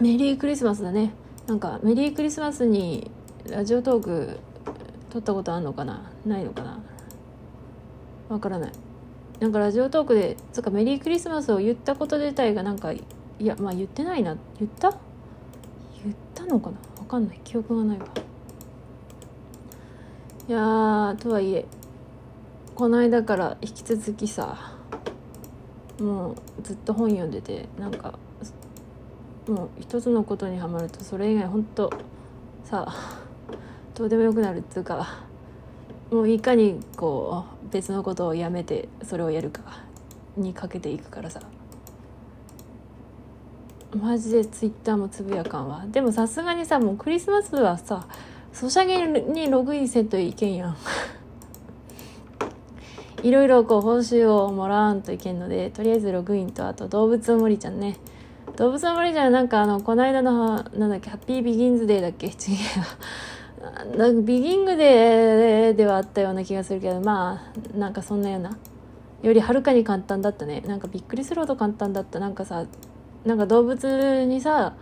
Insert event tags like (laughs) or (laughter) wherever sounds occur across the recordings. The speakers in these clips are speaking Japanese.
メリークリスマスだね。なんかメリークリスマスにラジオトーク撮ったことあんのかな？ないのかな？わからない。なんかラジオトークでつかメリークリスマスを言ったこと自体がなんかいやまあ言ってないな。言った？言ったのかな？わかんない。記憶がないわ。いやとはいえこの間から引き続きさもうずっと本読んでてなんかもう一つのことにはまるとそれ以外ほんとさ (laughs) どうでもよくなるっていうかもういかにこう別のことをやめてそれをやるかにかけていくからさ。マジでツイッターもつぶやかんわ。でもさすがにさもうクリスマスはさソシャゲにログインせんといけんやん。(laughs) いろいろこう報酬をもらわんといけんのでとりあえずログインとあと動物森ちゃんね。動物の森ちゃなんかあのこの間のなんだっけハッピービギンズデーだっけ？(laughs) 違う。なんかビギングデーではあったような気がするけどまあなんかそんなような。よりはるかに簡単だったね。なんかびっくりするほど簡単だった。なんかさなんか動物にさ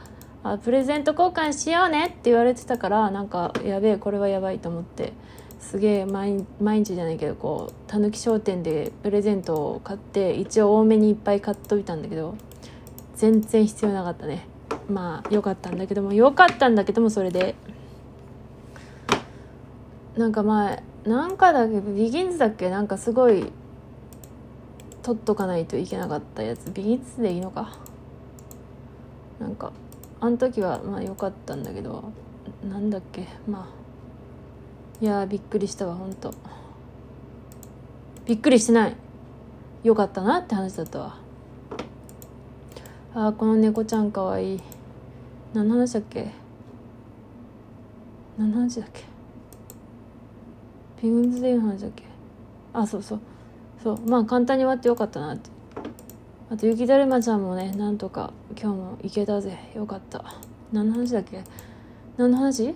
あプレゼント交換しようねって言われてたからなんかやべえこれはやばいと思って。すげえ毎日じゃないけどこうたぬき商店でプレゼントを買って一応多めにいっぱい買っといたんだけど。全然必要なかったね。まあ良かったんだけども良かったんだけどもそれで。なんか前なんかだけどビギンズだっけ？なんかすごい取っとかないといけなかったやつ。ビギンズでいいのか？なんかあの時はまあ良かったんだけど。なんだっけ？まあいやびっくりしたわほんと。びっくりしてない。よかったなって話だったわ。あーこの猫ちゃんかわいい。何の話だっけ？何の話だっけ？ピグンズデーの話だっけ？あそうそう。そう。まあ簡単に終わってよかったなって。あと雪だるまちゃんもねなんとか今日も行けたぜ。よかった。何の話だっけ？何の話？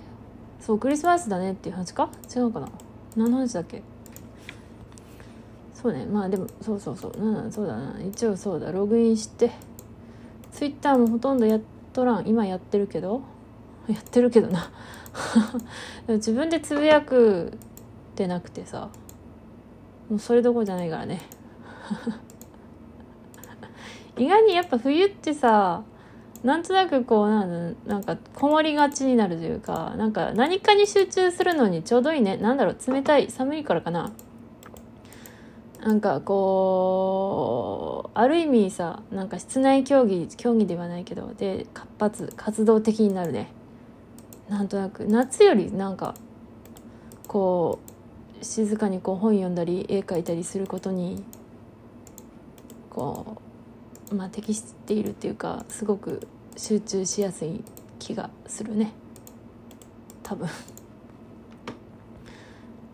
そうクリスマスだねっていう話か？違うかな？何の話だっけ？そうね。まあでもそうそうそう。なんそうだな。一応そうだ。ログインして。ツイッターもほとんどやっとらん。今やってるけど。(laughs) やってるけどな。(laughs) 自分でつぶやくってなくてさ。もうそれどころじゃないからね。(laughs) 意外にやっぱ冬ってさなんとなくこうなんなんかこもりがちになるというかなんか何かに集中するのにちょうどいいね。なんだろう冷たい寒いからかな。なんかこうある意味さなんか室内競技競技ではないけどで活発活動的になるね。なんとなく夏よりなんかこう静かにこう本読んだり絵描いたりすることにこうまあ適しているっていうかすごく集中しやすい気がするね。多分。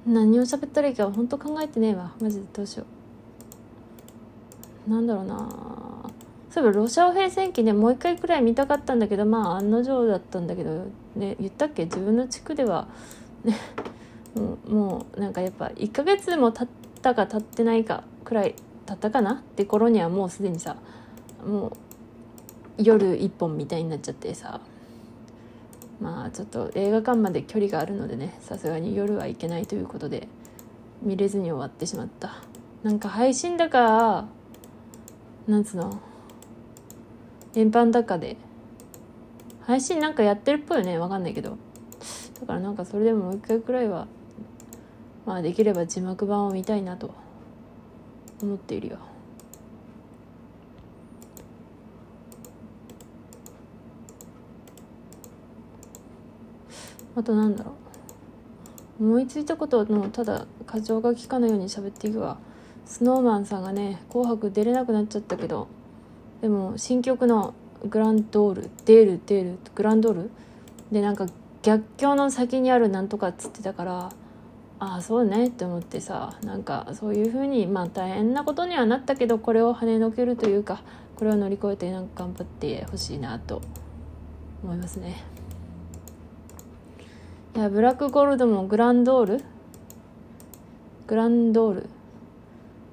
何を喋ったらいいか本当考えてねえわ。マジでどうしよう。なんだろうな。そういえばロシア平戦記ねもう一回くらい見たかったんだけどまあ案の定だったんだけどね言ったっけ？自分の地区では。ねもうもうなんかやっぱ1ヶ月も経ったか経ってないかくらい経ったかな？って頃にはもうすでにさもう夜一本みたいになっちゃってさ。まあちょっと映画館まで距離があるのでねさすがに夜は行けないということで見れずに終わってしまった。なんか配信だかなんつうの円盤だかで配信なんかやってるっぽいよねわかんないけど。だからなんかそれでももう一回くらいはまあできれば字幕版を見たいなと思っているよ。あとなんだろう。思いついたことのただ過剰書きかのように喋っていくわスノーマンさんがね「紅白」出れなくなっちゃったけどでも新曲の「グランドール」「デール」「デール」「グランドール」でなんか逆境の先にあるなんとかっつってたからああそうねって思ってさなんかそういうふうにまあ大変なことにはなったけどこれを跳ねのけるというかこれを乗り越えてなんか頑張ってほしいなと思いますね。いやブラックゴールドもグランドール？グランドール？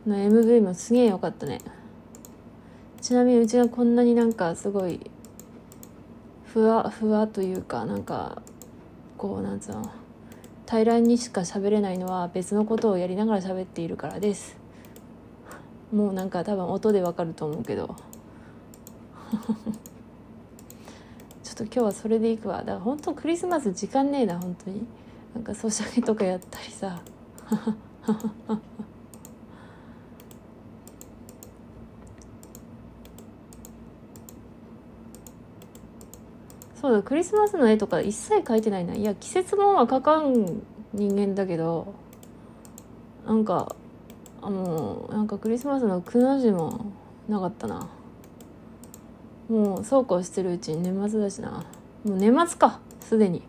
の MV もすげえ良かったね。ちなみにうちがこんなになんかすごいふわふわというかなんかこうなんつうの？平らにしか喋れないのは別のことをやりながら喋っているからです。もうなんか多分音でわかると思うけど。っと今日はそれでいくわ。だから本当クリスマス時間ねえな本当に。なんかソシャゲとかやったりさ。(laughs) そうだクリスマスの絵とか一切描いてないな。いや季節もは描かん人間だけどなんかあのなんかクリスマスのくの字もなかったな。もうそうこうしてるうちに年末だしな。もう年末かすでに。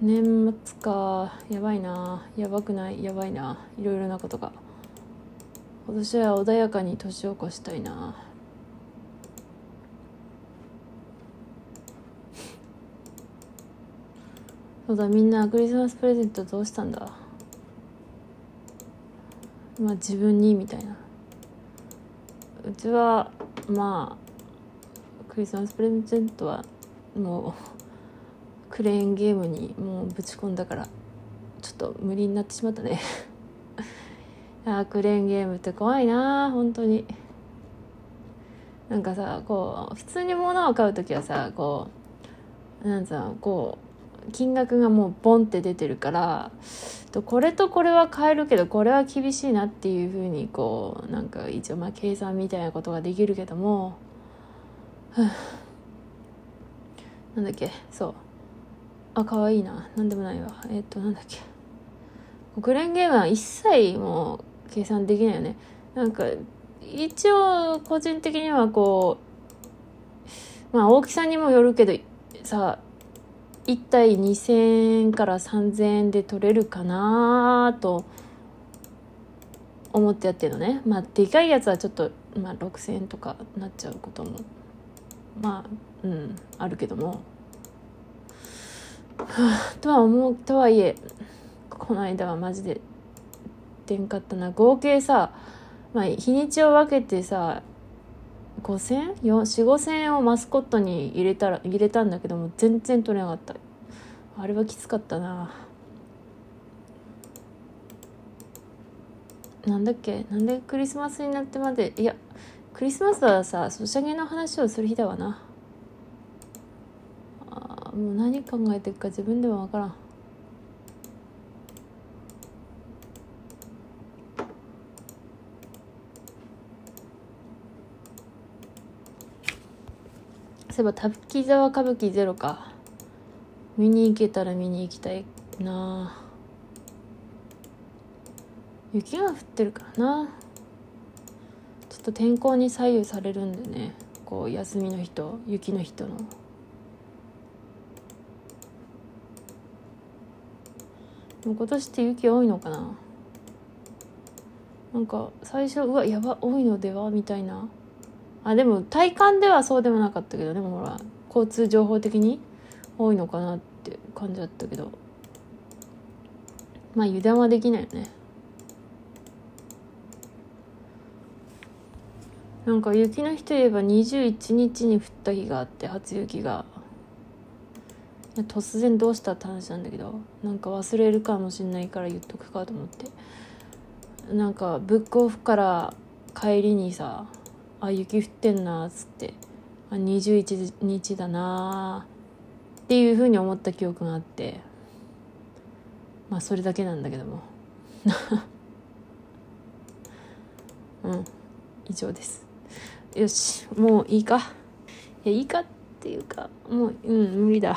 年末かやばいな。やばくない？やばいな。いろいろなことが。今年は穏やかに年を越したいな。そうだみんなクリスマスプレゼントどうしたんだ？まあ自分にみたいな。うちはまあクリスマスプレゼントはもうクレーンゲームにもうぶち込んだからちょっと無理になってしまったね。(laughs) あクレーンゲームって怖いな本当に。なんかさこう普通に物を買う時はさこうなんつうのこう金額がもうボンって出てるからこれとこれは買えるけどこれは厳しいなっていうふうにこうなんか一応まあ計算みたいなことができるけどもなんだっけ？そう。あ可愛いな。なんでもないわ。えっ、となんだっけ？国連ゲームは一切もう計算できないよね。なんか一応個人的にはこうまあ大きさにもよるけどさ1体2000円から3000円で取れるかなと思ってやってるのね。まあでかいやつはちょっと、まあ、6000円とかなっちゃうこともまあうんあるけども、とは思うとはいえこの間はマジで出んかったな。合計さ、まあ、日にちを分けてさ5000 4 5000円をマスコットに入れたら入れたんだけども全然取れなかった。あれはきつかったな。なんだっけ？なんでクリスマスになってまで？いやクリスマスはさソシャゲの話をする日だわな。あもう何考えてるか自分でも分からん。そういえば滝沢歌舞伎ゼロか。見に行けたら見に行きたいな。雪が降ってるからな。ちょっと天候に左右されるんでね。こう休みの人雪の人の。今年って雪多いのかな。なんか最初うわやば多いのでは？みたいな。あでも体感ではそうでもなかったけどでもほら交通情報的に多いのかなって感じだったけど。まあ油断はできないよね。なんか雪の日といえば21日に降った日があって初雪が。突然どうしたって話なんだけどなんか忘れるかもしんないから言っとくかと思って。なんかブックオフから帰りにさあ雪降ってんなっつって。あ21日だなっていうふうに思った記憶があって。まあそれだけなんだけども。(laughs) うん。以上です。よしもういいか。いやいいかっていうかもううん無理だ。